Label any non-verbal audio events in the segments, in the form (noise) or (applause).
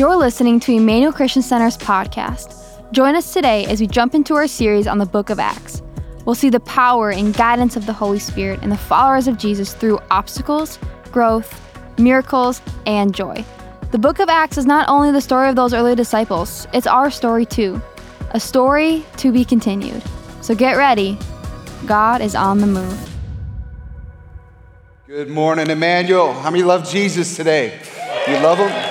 You're listening to Emmanuel Christian Center's podcast. Join us today as we jump into our series on the book of Acts. We'll see the power and guidance of the Holy Spirit and the followers of Jesus through obstacles, growth, miracles, and joy. The book of Acts is not only the story of those early disciples, it's our story too. A story to be continued. So get ready. God is on the move. Good morning, Emmanuel. How many love Jesus today? You love him?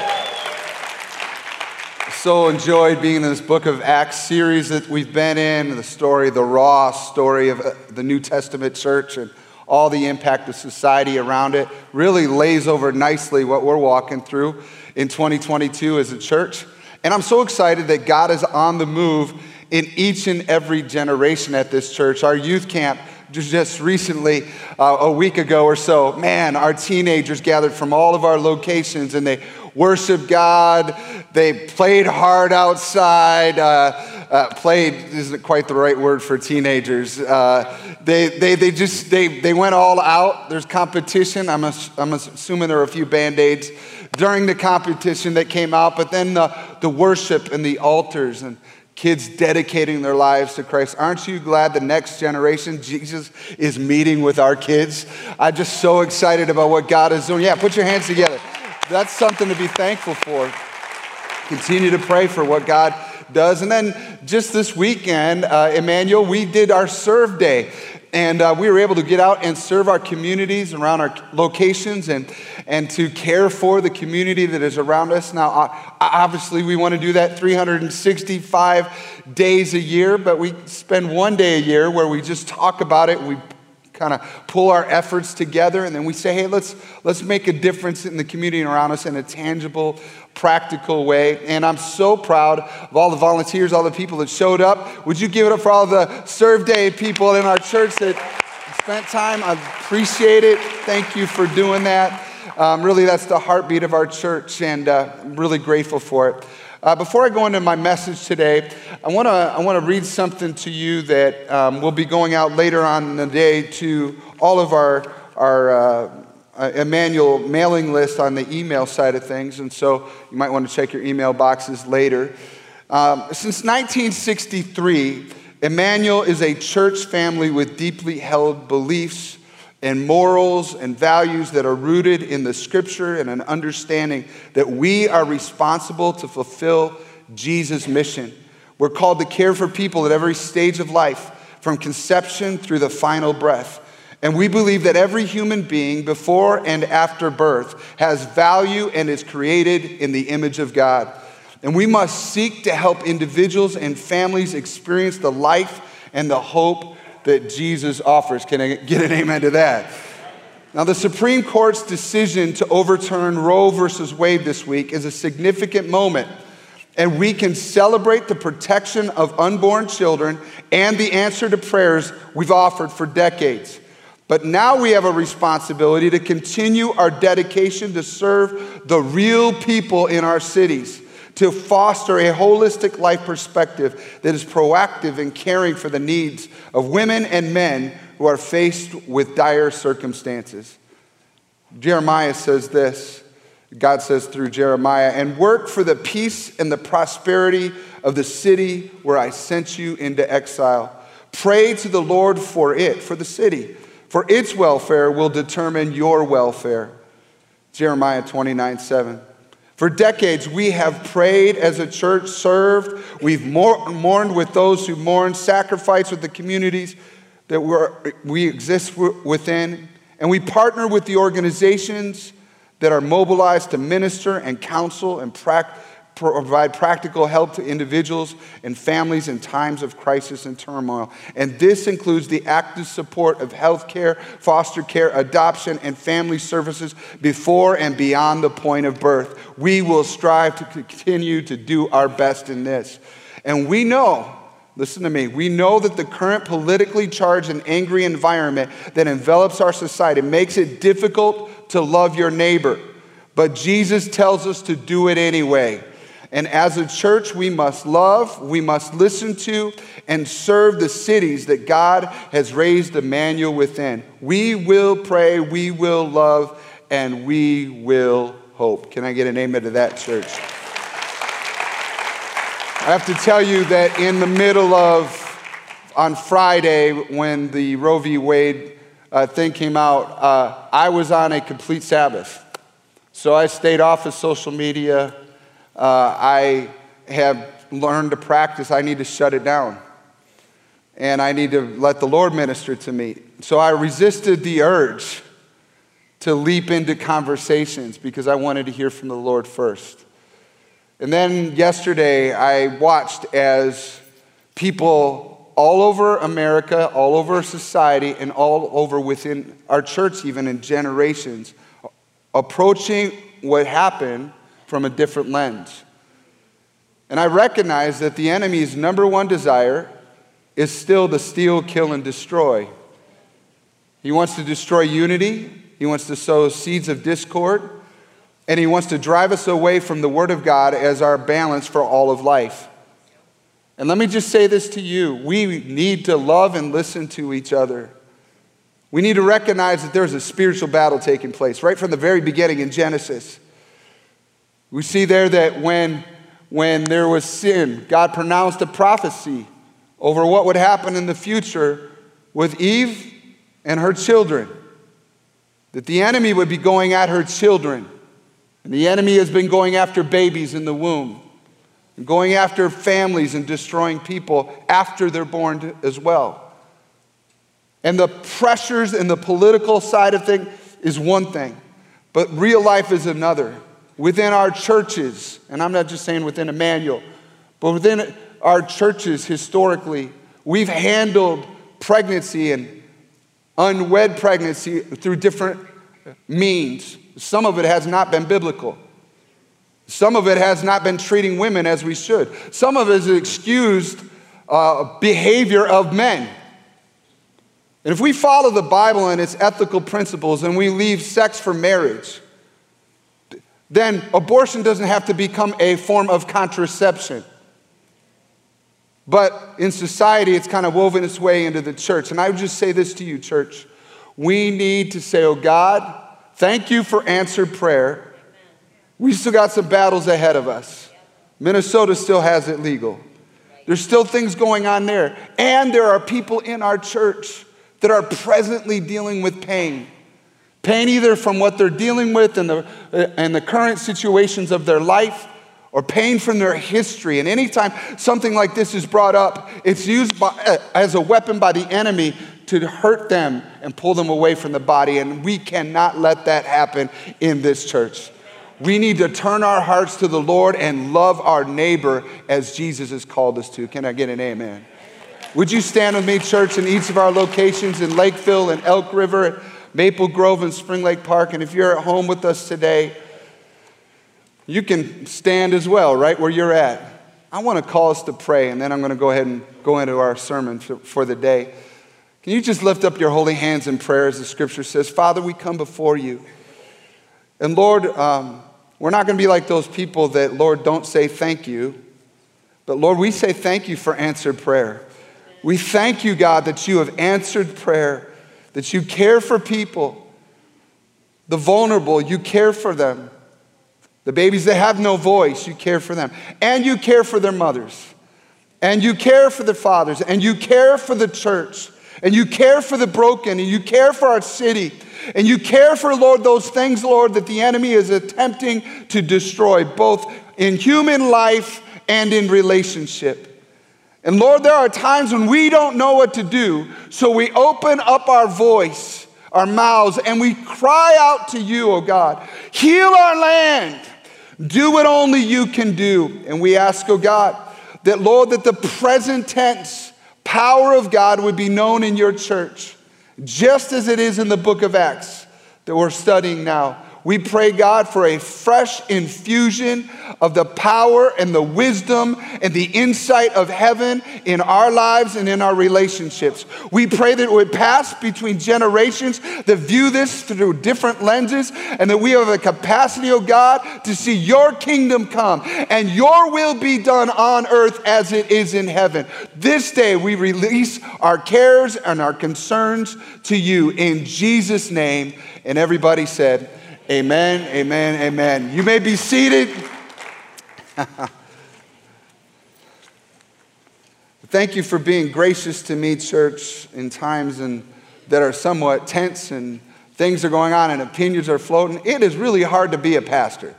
So enjoyed being in this book of Acts series that we've been in, the story, the raw story of uh, the New Testament church and all the impact of society around it. Really lays over nicely what we're walking through in 2022 as a church. And I'm so excited that God is on the move in each and every generation at this church. Our youth camp just recently, uh, a week ago or so, man, our teenagers gathered from all of our locations and they worshiped God. They played hard outside. Uh, uh, played isn't quite the right word for teenagers. Uh, they, they, they just they, they went all out. There's competition. I'm, I'm assuming there were a few band aids during the competition that came out, but then the, the worship and the altars and kids dedicating their lives to Christ. Aren't you glad the next generation, Jesus, is meeting with our kids? I'm just so excited about what God is doing. Yeah, put your hands together. That's something to be thankful for. Continue to pray for what God does. And then just this weekend, uh, Emmanuel, we did our serve day. And uh, we were able to get out and serve our communities around our locations and, and to care for the community that is around us. Now, obviously, we want to do that 365 days a year, but we spend one day a year where we just talk about it. We kind of pull our efforts together and then we say hey let's let's make a difference in the community around us in a tangible practical way. And i'm so proud of all the volunteers all the people that showed up. Would you give it up for all the serve day people in our church that spent time? I appreciate it. Thank you for doing that. Um, really that's the heartbeat of our church and uh, i'm really grateful for it uh, before I go into my message today, I want to I wanna read something to you that um, will be going out later on in the day to all of our, our uh, uh, Emmanuel mailing list on the email side of things. And so you might want to check your email boxes later. Um, since 1963, Emmanuel is a church family with deeply held beliefs and morals and values that are rooted in the scripture and an understanding that we are responsible to fulfill Jesus' mission. We're called to care for people at every stage of life, from conception through the final breath. And we believe that every human being, before and after birth, has value and is created in the image of God. And we must seek to help individuals and families experience the life and the hope that Jesus offers. Can I get an amen to that? Now, the Supreme Court's decision to overturn Roe versus Wade this week is a significant moment, and we can celebrate the protection of unborn children and the answer to prayers we've offered for decades. But now we have a responsibility to continue our dedication to serve the real people in our cities to foster a holistic life perspective that is proactive in caring for the needs of women and men who are faced with dire circumstances. Jeremiah says this God says through Jeremiah, and work for the peace and the prosperity of the city where I sent you into exile. Pray to the Lord for it, for the city, for its welfare will determine your welfare. Jeremiah 29 7. For decades, we have prayed as a church, served, we've mourned with those who mourn, sacrificed with the communities that we exist within, and we partner with the organizations that are mobilized to minister and counsel and practice provide practical help to individuals and families in times of crisis and turmoil. And this includes the active support of health care, foster care, adoption, and family services before and beyond the point of birth. We will strive to continue to do our best in this. And we know Listen to me. We know that the current politically charged and angry environment that envelops our society makes it difficult to love your neighbor. But Jesus tells us to do it anyway. And as a church, we must love, we must listen to, and serve the cities that God has raised Emmanuel within. We will pray, we will love, and we will hope. Can I get an amen to that, church? I have to tell you that in the middle of, on Friday, when the Roe v. Wade uh, thing came out, uh, I was on a complete Sabbath. So I stayed off of social media. Uh, I have learned to practice, I need to shut it down. And I need to let the Lord minister to me. So I resisted the urge to leap into conversations because I wanted to hear from the Lord first. And then yesterday, I watched as people all over America, all over society, and all over within our church, even in generations, approaching what happened from a different lens. And I recognize that the enemy's number one desire is still to steal, kill, and destroy. He wants to destroy unity, he wants to sow seeds of discord and he wants to drive us away from the Word of God as our balance for all of life. And let me just say this to you we need to love and listen to each other. We need to recognize that there's a spiritual battle taking place right from the very beginning in Genesis. We see there that when, when there was sin, God pronounced a prophecy over what would happen in the future with Eve and her children. That the enemy would be going at her children and the enemy has been going after babies in the womb, and going after families and destroying people after they're born as well. And the pressures and the political side of things is one thing, but real life is another. Within our churches, and I'm not just saying within Emmanuel, but within our churches historically, we've handled pregnancy and unwed pregnancy through different means. Some of it has not been biblical. Some of it has not been treating women as we should. Some of it is excused uh, behavior of men. And if we follow the Bible and its ethical principles and we leave sex for marriage, then abortion doesn't have to become a form of contraception. But in society, it's kind of woven its way into the church. And I would just say this to you, church. We need to say, Oh God, Thank you for answered prayer. We still got some battles ahead of us. Minnesota still has it legal. There's still things going on there. And there are people in our church that are presently dealing with pain. Pain either from what they're dealing with and the, uh, and the current situations of their life, or pain from their history. And anytime something like this is brought up, it's used by, uh, as a weapon by the enemy to hurt them and pull them away from the body. And we cannot let that happen in this church. We need to turn our hearts to the Lord and love our neighbor as Jesus has called us to. Can I get an amen? Would you stand with me, church, in each of our locations in Lakeville and Elk River, Maple Grove and Spring Lake Park? And if you're at home with us today, you can stand as well, right where you're at. I want to call us to pray, and then I'm going to go ahead and go into our sermon for the day. Can you just lift up your holy hands in prayer as the scripture says? Father, we come before you. And Lord, um, we're not going to be like those people that, Lord, don't say thank you. But Lord, we say thank you for answered prayer. We thank you, God, that you have answered prayer, that you care for people, the vulnerable, you care for them. The babies that have no voice, you care for them. And you care for their mothers. And you care for the fathers. And you care for the church and you care for the broken, and you care for our city, and you care for, Lord, those things, Lord, that the enemy is attempting to destroy, both in human life and in relationship. And Lord, there are times when we don't know what to do, so we open up our voice, our mouths, and we cry out to you, oh God, heal our land. Do what only you can do. And we ask, oh God, that Lord, that the present tense power of God would be known in your church, just as it is in the book of Acts that we're studying now. We pray, God, for a fresh infusion of the power and the wisdom and the insight of heaven in our lives and in our relationships. We pray that it would pass between generations that view this through different lenses and that we have a capacity, oh God, to see your kingdom come and your will be done on earth as it is in heaven. This day we release our cares and our concerns to you in Jesus' name. And everybody said, Amen, amen, amen. You may be seated. (laughs) Thank you for being gracious to me, church, in times and that are somewhat tense and things are going on and opinions are floating. It is really hard to be a pastor.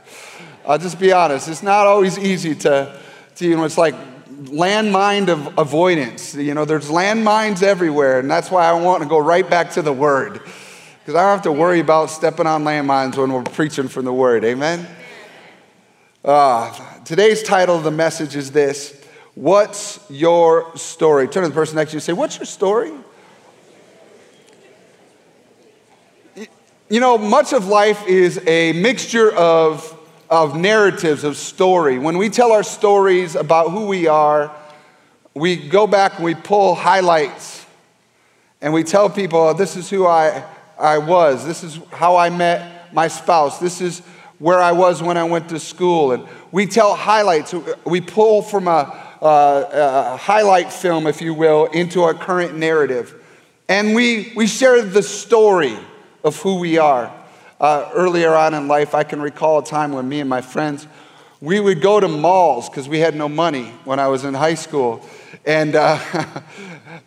I'll just be honest. It's not always easy to, to you know, it's like landmine of avoidance. You know, there's landmines everywhere, and that's why I want to go right back to the Word. Because I don't have to worry about stepping on landmines when we're preaching from the Word. Amen? Uh, today's title of the message is this What's your story? Turn to the person next to you and say, What's your story? You know, much of life is a mixture of, of narratives, of story. When we tell our stories about who we are, we go back and we pull highlights and we tell people, this is who I, I was. This is how I met my spouse. This is where I was when I went to school. And we tell highlights. We pull from a, a highlight film, if you will, into our current narrative. And we, we share the story of who we are. Uh, earlier on in life, I can recall a time when me and my friends, we would go to malls because we had no money when I was in high school. And uh, (laughs)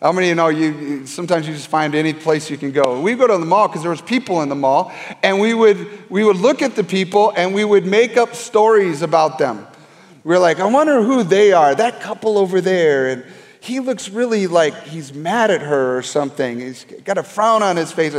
how many of you know you, sometimes you just find any place you can go? We go to the mall because there was people in the mall, and we would, we would look at the people and we would make up stories about them. We we're like, I wonder who they are, that couple over there. And he looks really like he's mad at her or something. He's got a frown on his face.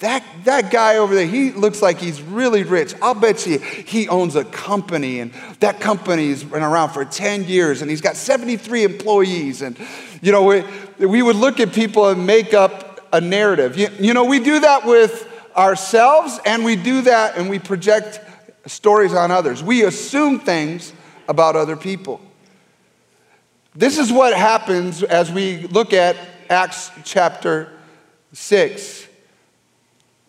That, that guy over there, he looks like he's really rich. I'll bet you he owns a company, and that company's been around for 10 years, and he's got 73 employees. And, you know, we, we would look at people and make up a narrative. You, you know, we do that with ourselves, and we do that and we project stories on others. We assume things about other people. This is what happens as we look at Acts chapter 6.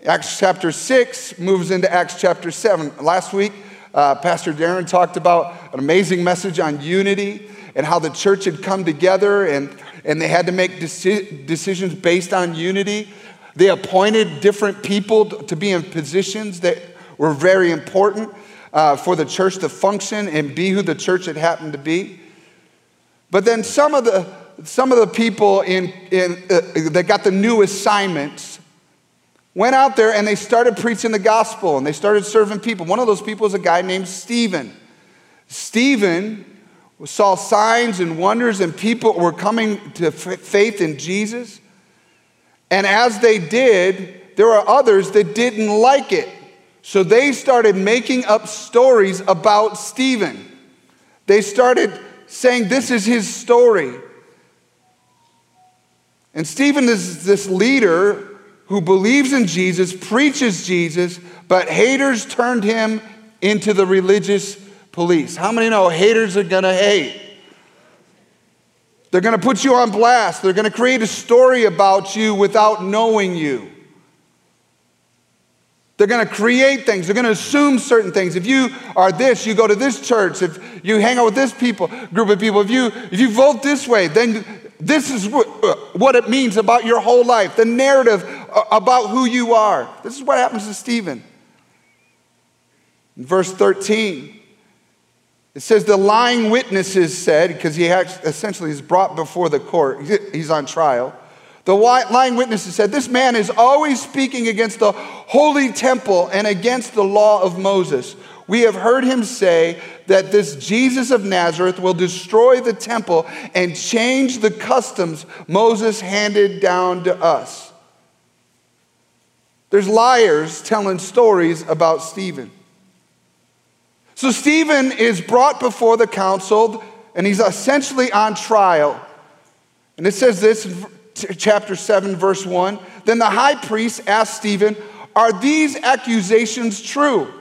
Acts chapter 6 moves into Acts chapter 7. Last week, uh, Pastor Darren talked about an amazing message on unity and how the church had come together and, and they had to make deci- decisions based on unity. They appointed different people to be in positions that were very important uh, for the church to function and be who the church had happened to be. But then some of the, some of the people in, in, uh, that got the new assignments went out there and they started preaching the gospel and they started serving people. One of those people was a guy named Stephen. Stephen saw signs and wonders, and people were coming to faith in Jesus. And as they did, there were others that didn't like it. So they started making up stories about Stephen. They started saying this is his story. And Stephen is this leader who believes in Jesus, preaches Jesus, but haters turned him into the religious police. How many know haters are gonna hate? They're gonna put you on blast. They're gonna create a story about you without knowing you. They're going to create things. They're going to assume certain things. If you are this, you go to this church. If you hang out with this people, group of people, if you if you vote this way, then this is what, uh, what it means about your whole life. The narrative uh, about who you are. This is what happens to Stephen. In verse 13, it says the lying witnesses said, because he essentially is brought before the court. He's on trial. The lying witnesses said, This man is always speaking against the holy temple and against the law of Moses. We have heard him say that this Jesus of Nazareth will destroy the temple and change the customs Moses handed down to us. There's liars telling stories about Stephen. So Stephen is brought before the council and he's essentially on trial. And it says this in chapter 7, verse 1. Then the high priest asked Stephen, Are these accusations true?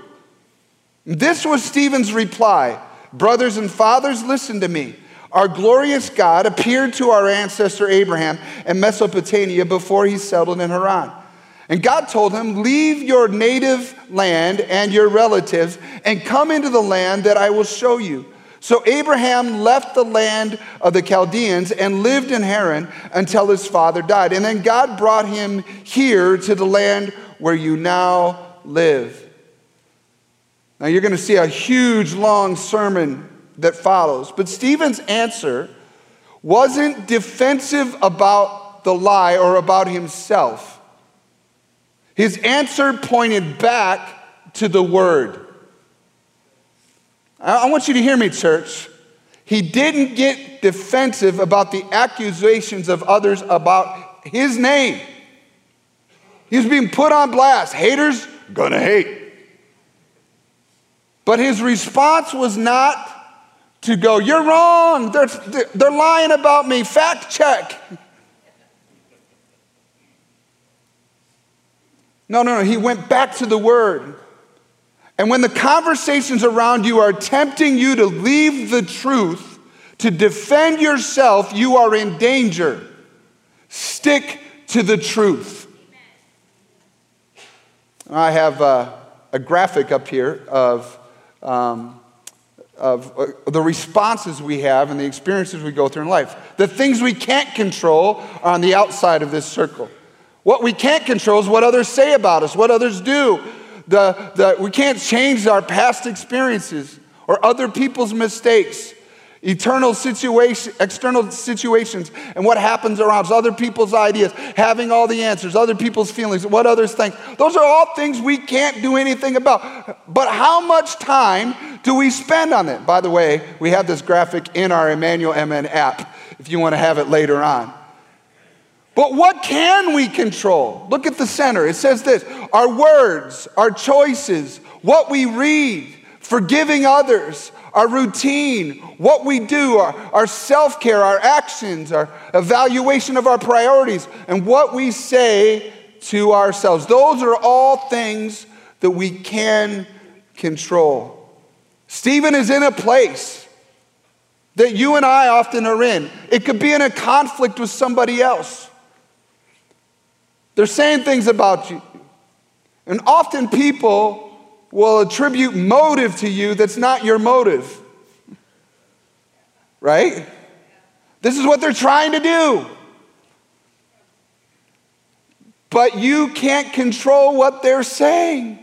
This was Stephen's reply Brothers and fathers, listen to me. Our glorious God appeared to our ancestor Abraham in Mesopotamia before he settled in Haran. And God told him, Leave your native land and your relatives and come into the land that I will show you. So Abraham left the land of the Chaldeans and lived in Haran until his father died. And then God brought him here to the land where you now live. Now you're going to see a huge, long sermon that follows. But Stephen's answer wasn't defensive about the lie or about himself. His answer pointed back to the word. I want you to hear me, church. He didn't get defensive about the accusations of others about his name. He was being put on blast. Haters, gonna hate. But his response was not to go, You're wrong. They're, they're lying about me. Fact check. No, no, no. He went back to the word. And when the conversations around you are tempting you to leave the truth, to defend yourself, you are in danger. Stick to the truth. I have a, a graphic up here of, um, of uh, the responses we have and the experiences we go through in life. The things we can't control are on the outside of this circle. What we can't control is what others say about us, what others do, the, the, we can't change our past experiences or other people's mistakes, eternal situation, external situations, and what happens around us, other people's ideas, having all the answers, other people's feelings, what others think. Those are all things we can't do anything about. But how much time do we spend on it? By the way, we have this graphic in our Emmanuel MN app if you want to have it later on. But what can we control? Look at the center. It says this our words, our choices, what we read, forgiving others, our routine, what we do, our, our self care, our actions, our evaluation of our priorities, and what we say to ourselves. Those are all things that we can control. Stephen is in a place that you and I often are in. It could be in a conflict with somebody else. They're saying things about you. And often people will attribute motive to you that's not your motive. Right? This is what they're trying to do. But you can't control what they're saying.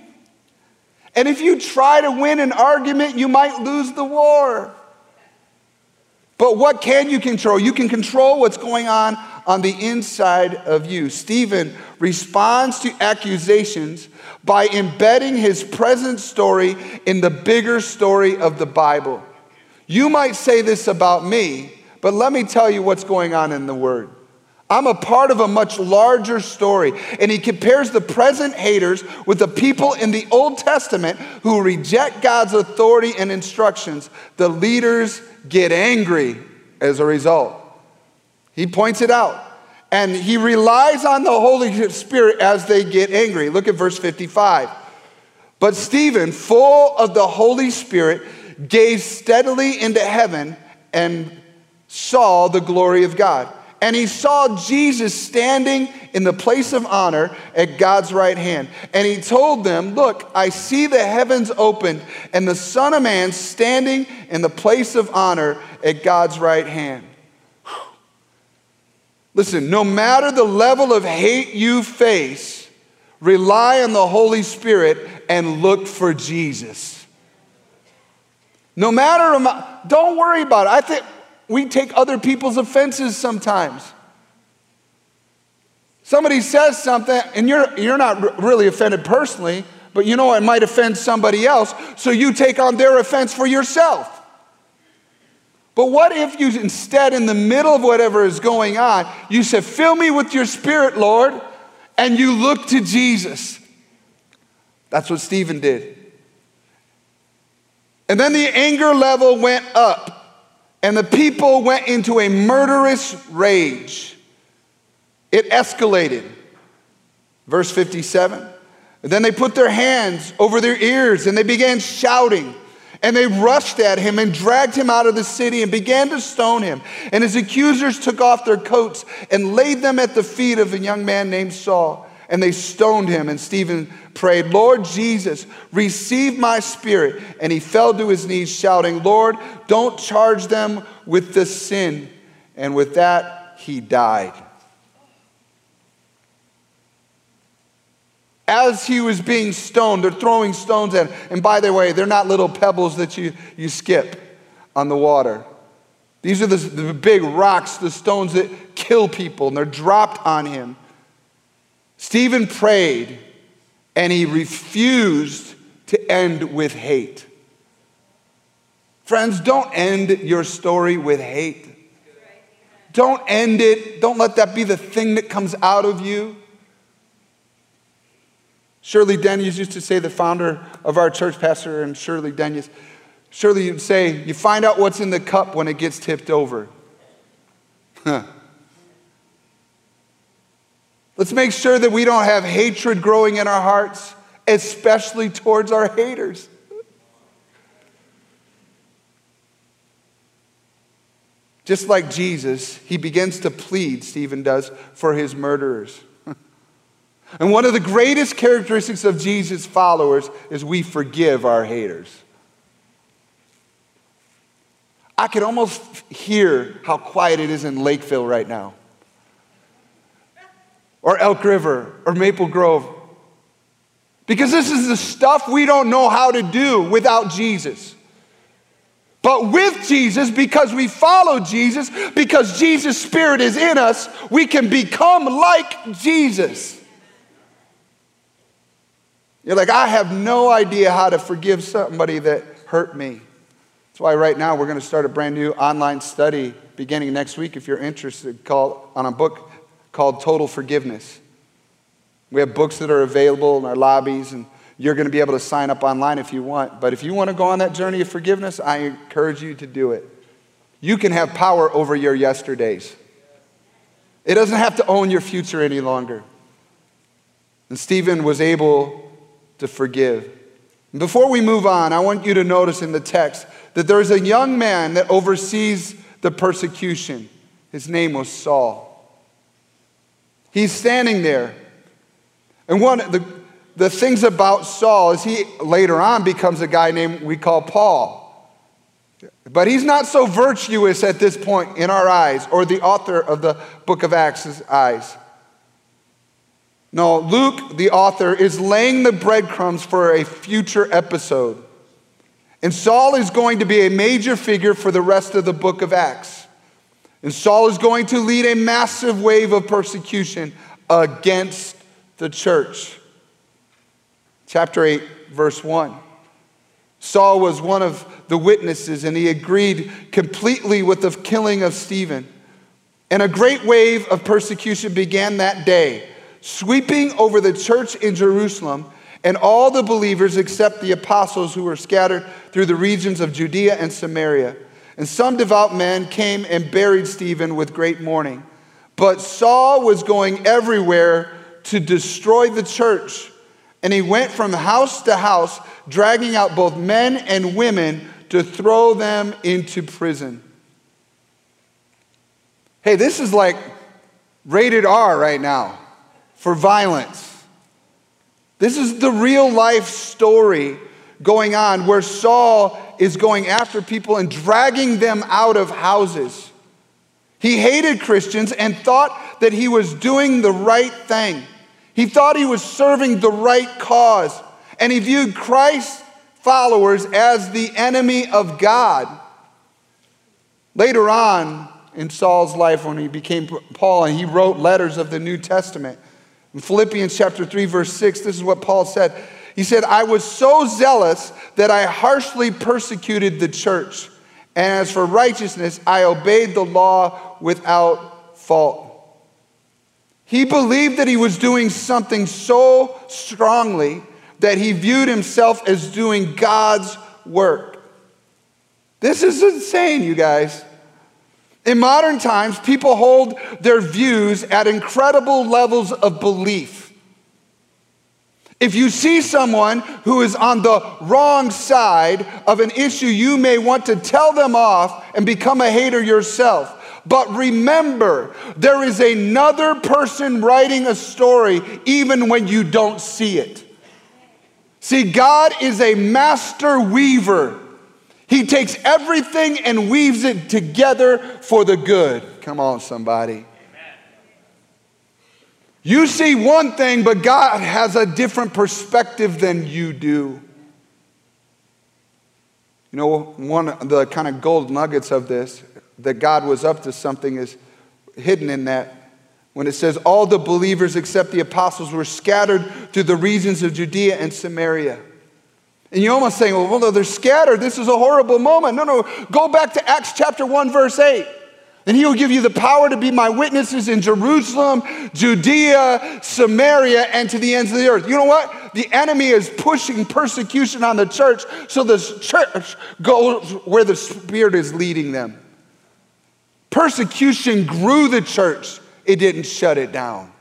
And if you try to win an argument, you might lose the war. But what can you control? You can control what's going on on the inside of you. Stephen responds to accusations by embedding his present story in the bigger story of the Bible. You might say this about me, but let me tell you what's going on in the Word. I'm a part of a much larger story. And he compares the present haters with the people in the Old Testament who reject God's authority and instructions. The leaders get angry as a result. He points it out. And he relies on the Holy Spirit as they get angry. Look at verse 55. But Stephen, full of the Holy Spirit, gazed steadily into heaven and saw the glory of God. And he saw Jesus standing in the place of honor at God's right hand. And he told them, Look, I see the heavens opened and the Son of Man standing in the place of honor at God's right hand. Listen, no matter the level of hate you face, rely on the Holy Spirit and look for Jesus. No matter, don't worry about it. I think we take other people's offenses sometimes. Somebody says something, and you're, you're not really offended personally, but you know it might offend somebody else, so you take on their offense for yourself. But what if you instead, in the middle of whatever is going on, you said, Fill me with your spirit, Lord, and you look to Jesus? That's what Stephen did. And then the anger level went up, and the people went into a murderous rage. It escalated. Verse 57. And then they put their hands over their ears and they began shouting. And they rushed at him and dragged him out of the city and began to stone him. And his accusers took off their coats and laid them at the feet of a young man named Saul. And they stoned him. And Stephen prayed, Lord Jesus, receive my spirit. And he fell to his knees, shouting, Lord, don't charge them with this sin. And with that, he died. As he was being stoned, they're throwing stones at him. And by the way, they're not little pebbles that you, you skip on the water. These are the, the big rocks, the stones that kill people, and they're dropped on him. Stephen prayed and he refused to end with hate. Friends, don't end your story with hate. Don't end it. Don't let that be the thing that comes out of you. Shirley Denius used to say, the founder of our church, Pastor and Shirley Denius, Shirley would say, You find out what's in the cup when it gets tipped over. Huh. Let's make sure that we don't have hatred growing in our hearts, especially towards our haters. Just like Jesus, he begins to plead, Stephen does, for his murderers. And one of the greatest characteristics of Jesus' followers is we forgive our haters. I can almost hear how quiet it is in Lakeville right now, or Elk River, or Maple Grove. Because this is the stuff we don't know how to do without Jesus. But with Jesus, because we follow Jesus, because Jesus' Spirit is in us, we can become like Jesus. You're like, I have no idea how to forgive somebody that hurt me. That's why right now we're going to start a brand new online study beginning next week if you're interested called, on a book called Total Forgiveness. We have books that are available in our lobbies, and you're going to be able to sign up online if you want. But if you want to go on that journey of forgiveness, I encourage you to do it. You can have power over your yesterdays. It doesn't have to own your future any longer. And Stephen was able to forgive. Before we move on, I want you to notice in the text that there's a young man that oversees the persecution. His name was Saul. He's standing there. And one of the, the things about Saul is he later on becomes a guy named we call Paul. But he's not so virtuous at this point in our eyes, or the author of the book of Acts' eyes. No, Luke, the author, is laying the breadcrumbs for a future episode. And Saul is going to be a major figure for the rest of the book of Acts. And Saul is going to lead a massive wave of persecution against the church. Chapter 8, verse 1. Saul was one of the witnesses, and he agreed completely with the killing of Stephen. And a great wave of persecution began that day sweeping over the church in Jerusalem and all the believers except the apostles who were scattered through the regions of Judea and Samaria. And some devout men came and buried Stephen with great mourning. But Saul was going everywhere to destroy the church. And he went from house to house, dragging out both men and women to throw them into prison. Hey, this is like rated R right now for violence. This is the real life story going on where Saul is going after people and dragging them out of houses. He hated Christians and thought that he was doing the right thing. He thought he was serving the right cause. And he viewed Christ's followers as the enemy of God. Later on in Saul's life, when he became Paul and he wrote letters of the New Testament, in Philippians chapter 3, verse 6, this is what Paul said. He said, I was so zealous that I harshly persecuted the church. And as for righteousness, I obeyed the law without fault. He believed that he was doing something so strongly that he viewed himself as doing God's work. This is insane, you guys. In modern times, people hold their views at incredible levels of belief. If you see someone who is on the wrong side of an issue, you may want to tell them off and become a hater yourself. But remember, there is another person writing a story even when you don't see it. See, God is a master weaver. He takes everything and weaves it together for the good. Come on, somebody. You see one thing, but God has a different perspective than you do. You know, one of the kind of gold nuggets of this, that God was up to something is hidden in that. When it says, All the believers except the apostles were scattered through the regions of Judea and Samaria. And you're almost saying, Well, well they're scattered. This is a horrible moment. No, no, go back to Acts chapter 1, verse 8. And he will give you the power to be my witnesses in Jerusalem, Judea, Samaria, and to the ends of the earth. You know what? The enemy is pushing persecution on the church so the church goes where the Spirit is leading them. Persecution grew the church, it didn't shut it down.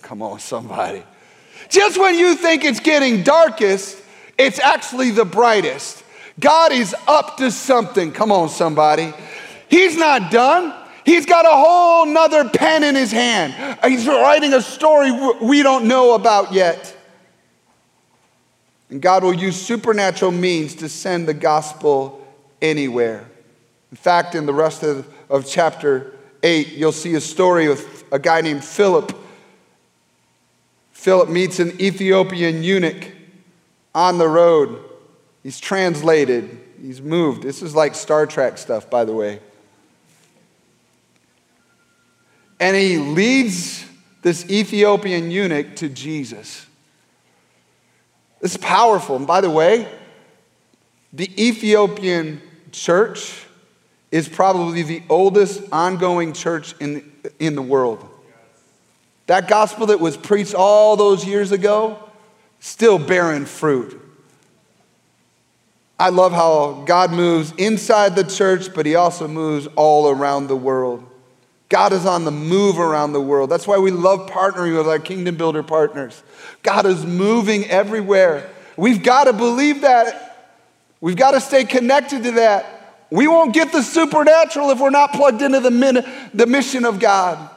Come on, somebody. Just when you think it's getting darkest, it's actually the brightest. God is up to something. Come on, somebody. He's not done. He's got a whole nother pen in his hand. He's writing a story we don't know about yet. And God will use supernatural means to send the gospel anywhere. In fact, in the rest of, of chapter 8, you'll see a story of a guy named Philip. Philip meets an Ethiopian eunuch on the road. He's translated, he's moved. This is like Star Trek stuff, by the way. and he leads this Ethiopian eunuch to Jesus. This is powerful. And by the way, the Ethiopian church is probably the oldest ongoing church in, in the world. That gospel that was preached all those years ago, still bearing fruit. I love how God moves inside the church, but He also moves all around the world. God is on the move around the world. That's why we love partnering with our kingdom builder partners. God is moving everywhere. We've got to believe that. We've got to stay connected to that. We won't get the supernatural if we're not plugged into the, min- the mission of God.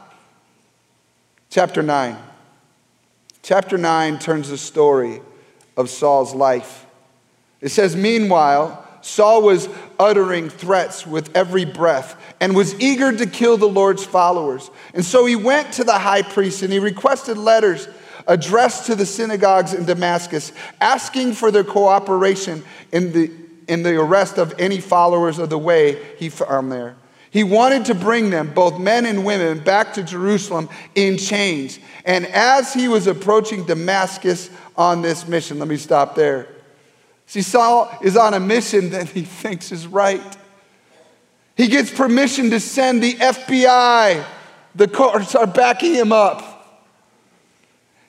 Chapter 9. Chapter 9 turns the story of Saul's life. It says, Meanwhile, Saul was uttering threats with every breath and was eager to kill the Lord's followers. And so he went to the high priest and he requested letters addressed to the synagogues in Damascus, asking for their cooperation in the, in the arrest of any followers of the way he found there. He wanted to bring them, both men and women, back to Jerusalem in chains. And as he was approaching Damascus on this mission, let me stop there. See, Saul is on a mission that he (laughs) thinks is right. He gets permission to send the FBI. The courts are backing him up.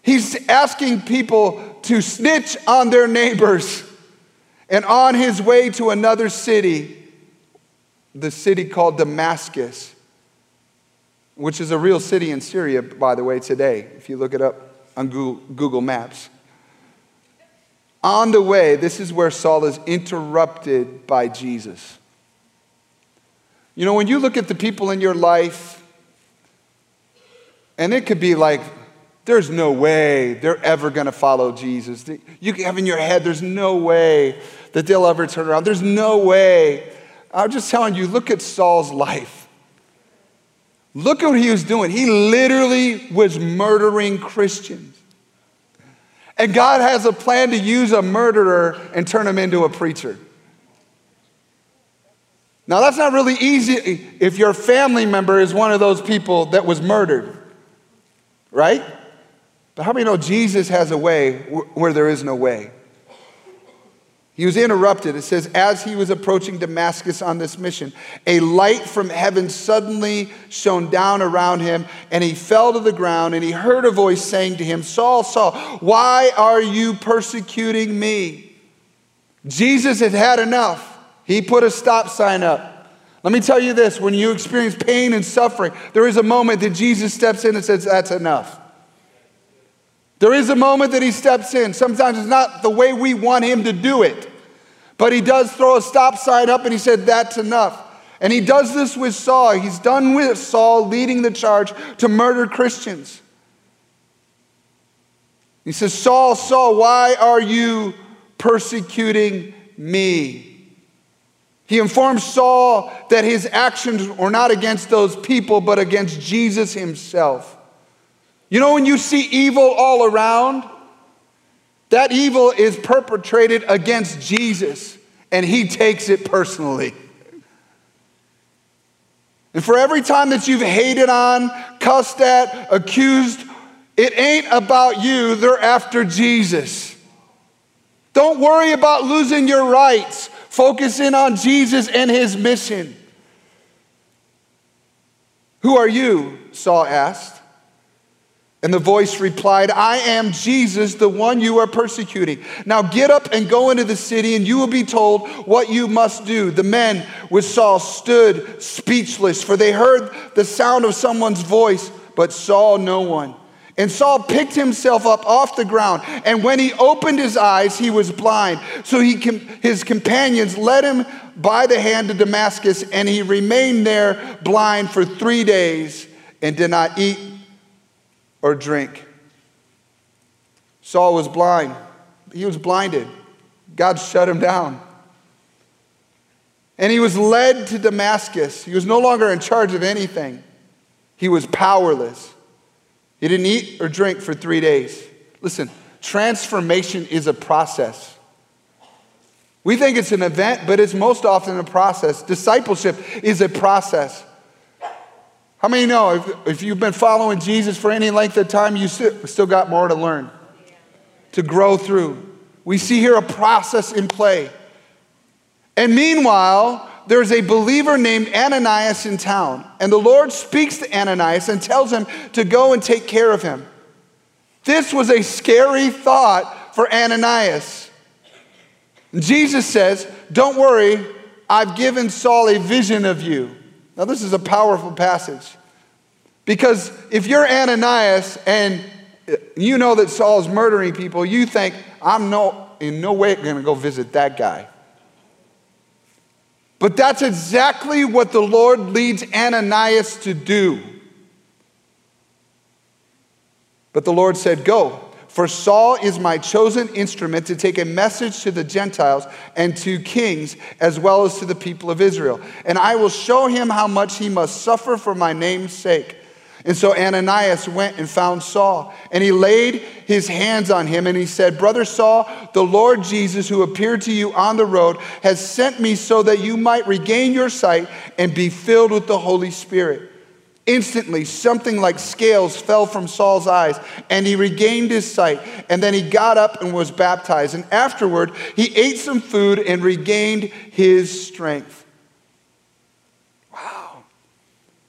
He's asking people to snitch on their neighbors. And on his way to another city, the city called Damascus, which is a real city in Syria, by the way, today, if you look it up on Google Maps. On the way, this is where Saul is interrupted by Jesus. You know, when you look at the people in your life, and it could be like, there's no way they're ever going to follow Jesus. You have in your head, there's no way that they'll ever turn around. There's no way. I'm just telling you, look at Saul's life. Look at what he was doing. He literally was murdering Christians. And God has a plan to use a murderer and turn him into a preacher. Now, that's not really easy if your family member is one of those people that was murdered, right? But how many know Jesus has a way where there is no way? He was interrupted. It says, as he was approaching Damascus on this mission, a light from heaven suddenly shone down around him, and he fell to the ground, and he heard a voice saying to him, Saul, Saul, why are you persecuting me? Jesus had had enough. He put a stop sign up. Let me tell you this when you experience pain and suffering, there is a moment that Jesus steps in and says, That's enough. There is a moment that he steps in. Sometimes it's not the way we want him to do it, but he does throw a stop sign up and he said, That's enough. And he does this with Saul. He's done with Saul leading the charge to murder Christians. He says, Saul, Saul, why are you persecuting me? He informs Saul that his actions were not against those people, but against Jesus himself. You know, when you see evil all around, that evil is perpetrated against Jesus, and he takes it personally. And for every time that you've hated on, cussed at, accused, it ain't about you, they're after Jesus. Don't worry about losing your rights. Focus in on Jesus and his mission. Who are you? Saul asked. And the voice replied, I am Jesus, the one you are persecuting. Now get up and go into the city, and you will be told what you must do. The men with Saul stood speechless, for they heard the sound of someone's voice, but saw no one. And Saul picked himself up off the ground, and when he opened his eyes, he was blind. So he, his companions led him by the hand to Damascus, and he remained there blind for three days and did not eat or drink. Saul was blind. He was blinded. God shut him down. And he was led to Damascus. He was no longer in charge of anything, he was powerless. He didn't eat or drink for three days. Listen, transformation is a process. We think it's an event, but it's most often a process. Discipleship is a process. How many know if, if you've been following Jesus for any length of time, you still got more to learn, to grow through? We see here a process in play. And meanwhile, there's a believer named Ananias in town, and the Lord speaks to Ananias and tells him to go and take care of him. This was a scary thought for Ananias. Jesus says, Don't worry, I've given Saul a vision of you. Now, this is a powerful passage because if you're Ananias and you know that Saul's murdering people, you think, I'm no, in no way going to go visit that guy. But that's exactly what the Lord leads Ananias to do. But the Lord said, Go, for Saul is my chosen instrument to take a message to the Gentiles and to kings as well as to the people of Israel. And I will show him how much he must suffer for my name's sake. And so Ananias went and found Saul, and he laid his hands on him, and he said, Brother Saul, the Lord Jesus, who appeared to you on the road, has sent me so that you might regain your sight and be filled with the Holy Spirit. Instantly, something like scales fell from Saul's eyes, and he regained his sight. And then he got up and was baptized. And afterward, he ate some food and regained his strength.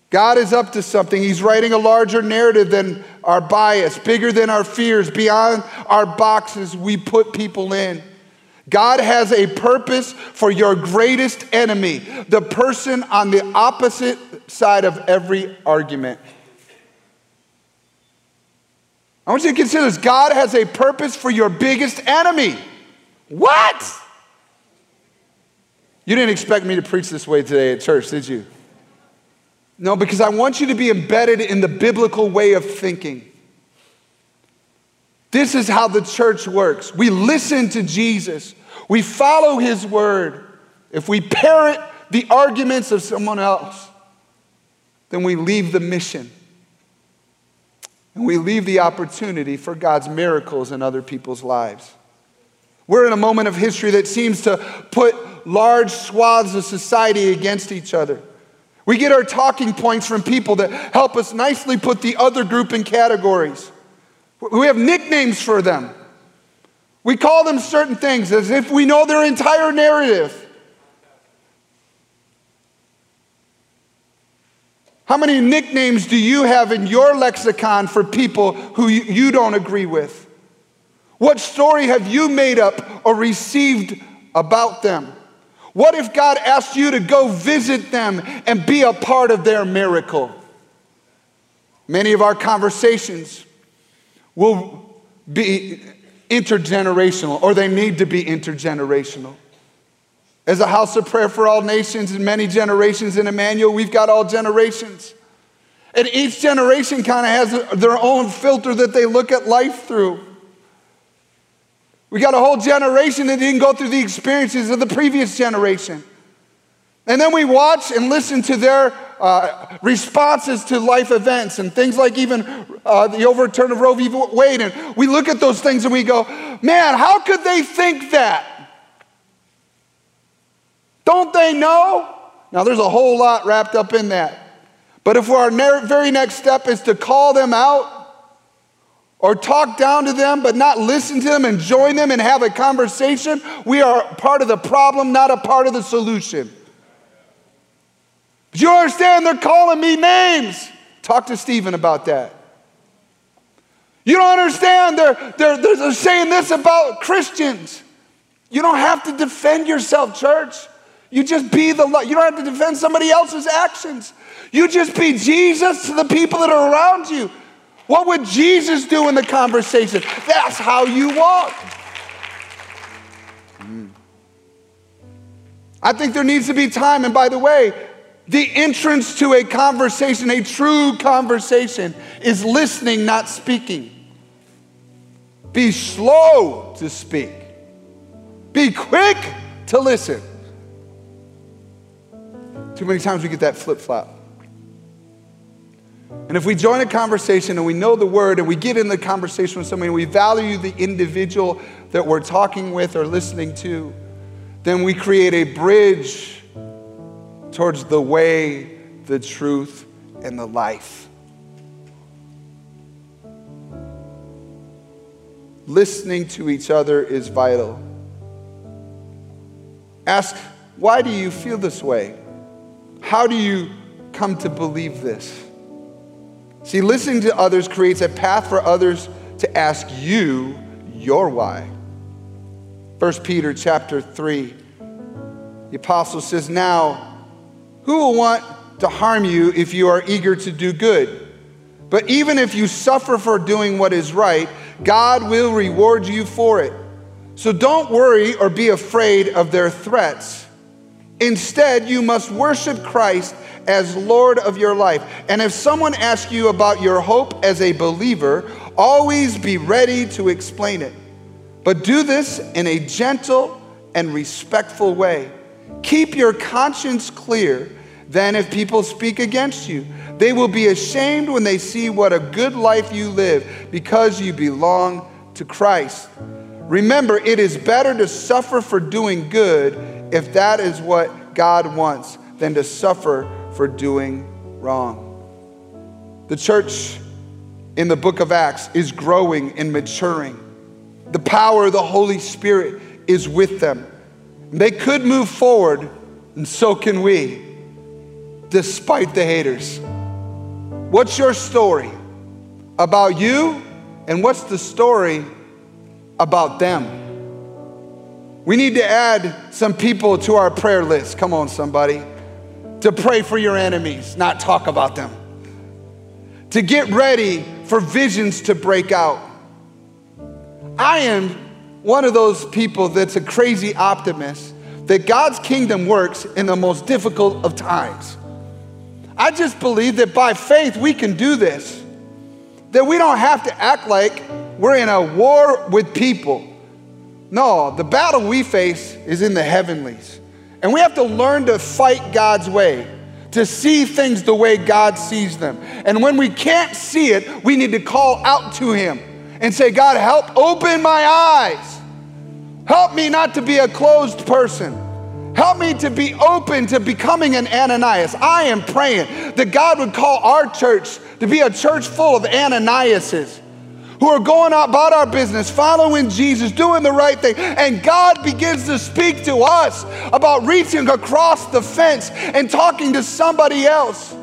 God is up to something. He's writing a larger narrative than our bias, bigger than our fears, beyond our boxes we put people in. God has a purpose for your greatest enemy, the person on the opposite side of every argument. I want you to consider this God has a purpose for your biggest enemy. What? You didn't expect me to preach this way today at church, did you? No, because I want you to be embedded in the biblical way of thinking. This is how the church works. We listen to Jesus, we follow his word. If we parrot the arguments of someone else, then we leave the mission. And we leave the opportunity for God's miracles in other people's lives. We're in a moment of history that seems to put large swaths of society against each other. We get our talking points from people that help us nicely put the other group in categories. We have nicknames for them. We call them certain things as if we know their entire narrative. How many nicknames do you have in your lexicon for people who you don't agree with? What story have you made up or received about them? What if God asked you to go visit them and be a part of their miracle? Many of our conversations will be intergenerational, or they need to be intergenerational. As a house of prayer for all nations and many generations in Emmanuel, we've got all generations. And each generation kind of has their own filter that they look at life through. We got a whole generation that didn't go through the experiences of the previous generation. And then we watch and listen to their uh, responses to life events and things like even uh, the overturn of Roe v. Wade. And we look at those things and we go, man, how could they think that? Don't they know? Now, there's a whole lot wrapped up in that. But if our very next step is to call them out or talk down to them, but not listen to them and join them and have a conversation, we are part of the problem, not a part of the solution. But you understand, they're calling me names. Talk to Stephen about that. You don't understand, they're, they're, they're saying this about Christians. You don't have to defend yourself, church. You just be the love. You don't have to defend somebody else's actions. You just be Jesus to the people that are around you. What would Jesus do in the conversation? That's how you walk. Mm. I think there needs to be time. And by the way, the entrance to a conversation, a true conversation, is listening, not speaking. Be slow to speak, be quick to listen. Too many times we get that flip flop. And if we join a conversation and we know the word and we get in the conversation with somebody and we value the individual that we're talking with or listening to, then we create a bridge towards the way, the truth, and the life. Listening to each other is vital. Ask, why do you feel this way? How do you come to believe this? See, listening to others creates a path for others to ask you your why. 1 Peter chapter 3, the apostle says, Now, who will want to harm you if you are eager to do good? But even if you suffer for doing what is right, God will reward you for it. So don't worry or be afraid of their threats. Instead, you must worship Christ as Lord of your life. And if someone asks you about your hope as a believer, always be ready to explain it. But do this in a gentle and respectful way. Keep your conscience clear. Then, if people speak against you, they will be ashamed when they see what a good life you live because you belong to Christ. Remember, it is better to suffer for doing good if that is what God wants than to suffer for doing wrong. The church in the book of Acts is growing and maturing. The power of the Holy Spirit is with them. They could move forward, and so can we, despite the haters. What's your story about you, and what's the story about them? We need to add some people to our prayer list. Come on, somebody to pray for your enemies, not talk about them, to get ready for visions to break out. I am one of those people that's a crazy optimist that God's kingdom works in the most difficult of times. I just believe that by faith we can do this, that we don't have to act like we're in a war with people. No, the battle we face is in the heavenlies. And we have to learn to fight God's way, to see things the way God sees them. And when we can't see it, we need to call out to Him and say, God, help open my eyes. Help me not to be a closed person. Help me to be open to becoming an Ananias. I am praying that God would call our church to be a church full of Ananiases who are going about our business, following Jesus, doing the right thing. And God begins to speak to us about reaching across the fence and talking to somebody else.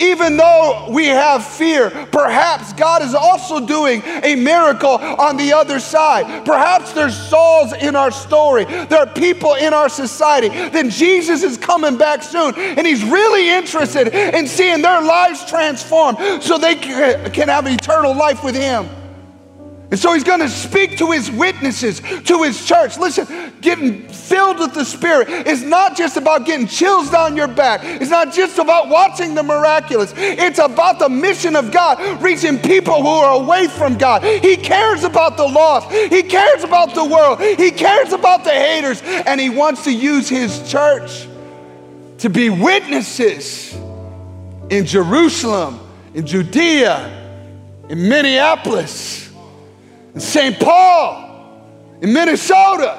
Even though we have fear, perhaps God is also doing a miracle on the other side. Perhaps there's souls in our story. There are people in our society. Then Jesus is coming back soon, and He's really interested in seeing their lives transformed so they can have eternal life with Him. And so he's going to speak to his witnesses, to his church. Listen, getting filled with the Spirit is not just about getting chills down your back. It's not just about watching the miraculous. It's about the mission of God, reaching people who are away from God. He cares about the lost. He cares about the world. He cares about the haters. And he wants to use his church to be witnesses in Jerusalem, in Judea, in Minneapolis in St. Paul, in Minnesota,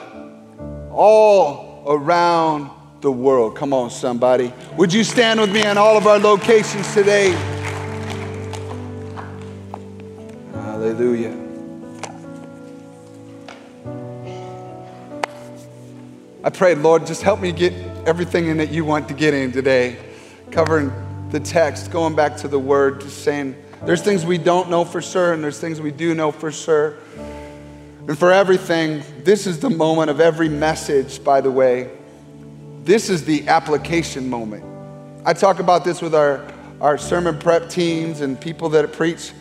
all around the world. Come on, somebody. Would you stand with me on all of our locations today? Hallelujah. I pray, Lord, just help me get everything in that you want to get in today. Covering the text, going back to the word, just saying there's things we don't know for sure, and there's things we do know for sure. And for everything, this is the moment of every message, by the way. This is the application moment. I talk about this with our, our sermon prep teams and people that preach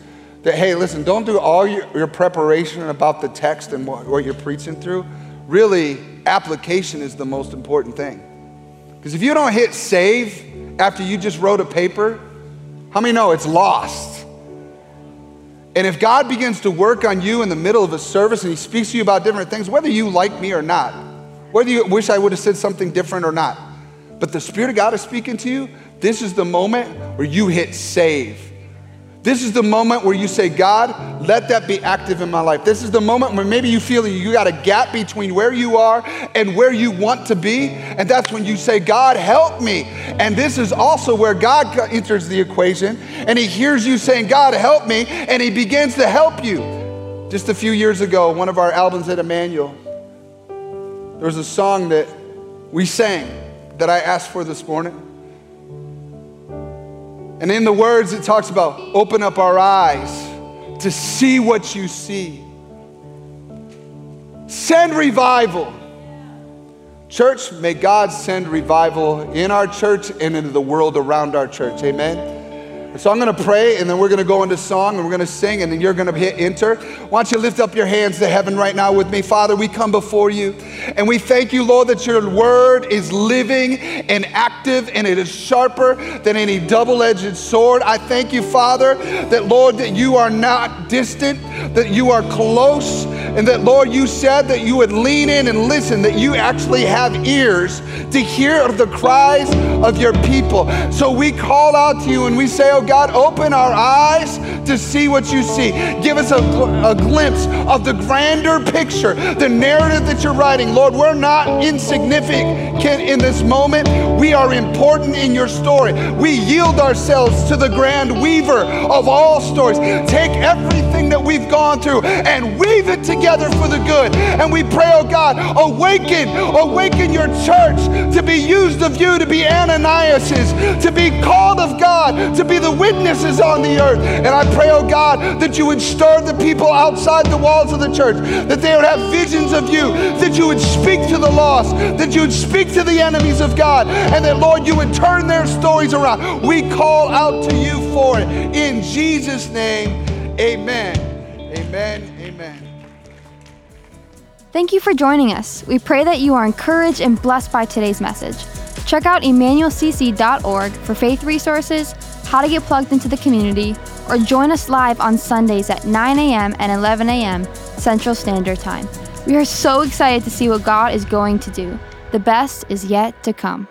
that, hey, listen, don't do all your, your preparation about the text and what, what you're preaching through. Really, application is the most important thing. Because if you don't hit save after you just wrote a paper, how many know it's lost? And if God begins to work on you in the middle of a service and He speaks to you about different things, whether you like me or not, whether you wish I would have said something different or not, but the Spirit of God is speaking to you, this is the moment where you hit save. This is the moment where you say, God, let that be active in my life. This is the moment where maybe you feel you got a gap between where you are and where you want to be. And that's when you say, God, help me. And this is also where God enters the equation and he hears you saying, God, help me. And he begins to help you. Just a few years ago, one of our albums at Emmanuel, there was a song that we sang that I asked for this morning. And in the words, it talks about open up our eyes to see what you see. Send revival. Church, may God send revival in our church and into the world around our church. Amen. So I'm going to pray and then we're going to go into song and we're going to sing and then you're going to hit enter. Why don't you lift up your hands to heaven right now with me? Father, we come before you and we thank you, Lord, that your word is living and active and it is sharper than any double edged sword. I thank you, Father, that, Lord, that you are not distant, that you are close, and that, Lord, you said that you would lean in and listen, that you actually have ears to hear the cries of your people. So we call out to you and we say, Oh God, open our eyes to see what you see. Give us a, a glimpse of the grander picture, the narrative that you're writing. Lord, we're not insignificant in this moment. We are important in your story. We yield ourselves to the grand weaver of all stories. Take everything that we've gone through and weave it together for the good. And we pray, oh God, awaken, awaken your church to be used of you, to be Ananias's, to be called of God, to be the witnesses on the earth. And I pray, oh God, that you would stir the people outside the walls of the church, that they would have visions of you, that you would speak to the lost, that you would speak to the enemies of God, and that, Lord, you would turn their stories around. We call out to you for it. In Jesus' name, amen. Amen. Amen. Thank you for joining us. We pray that you are encouraged and blessed by today's message. Check out emmanuelcc.org for faith resources, how to get plugged into the community, or join us live on Sundays at 9 a.m. and 11 a.m. Central Standard Time. We are so excited to see what God is going to do. The best is yet to come.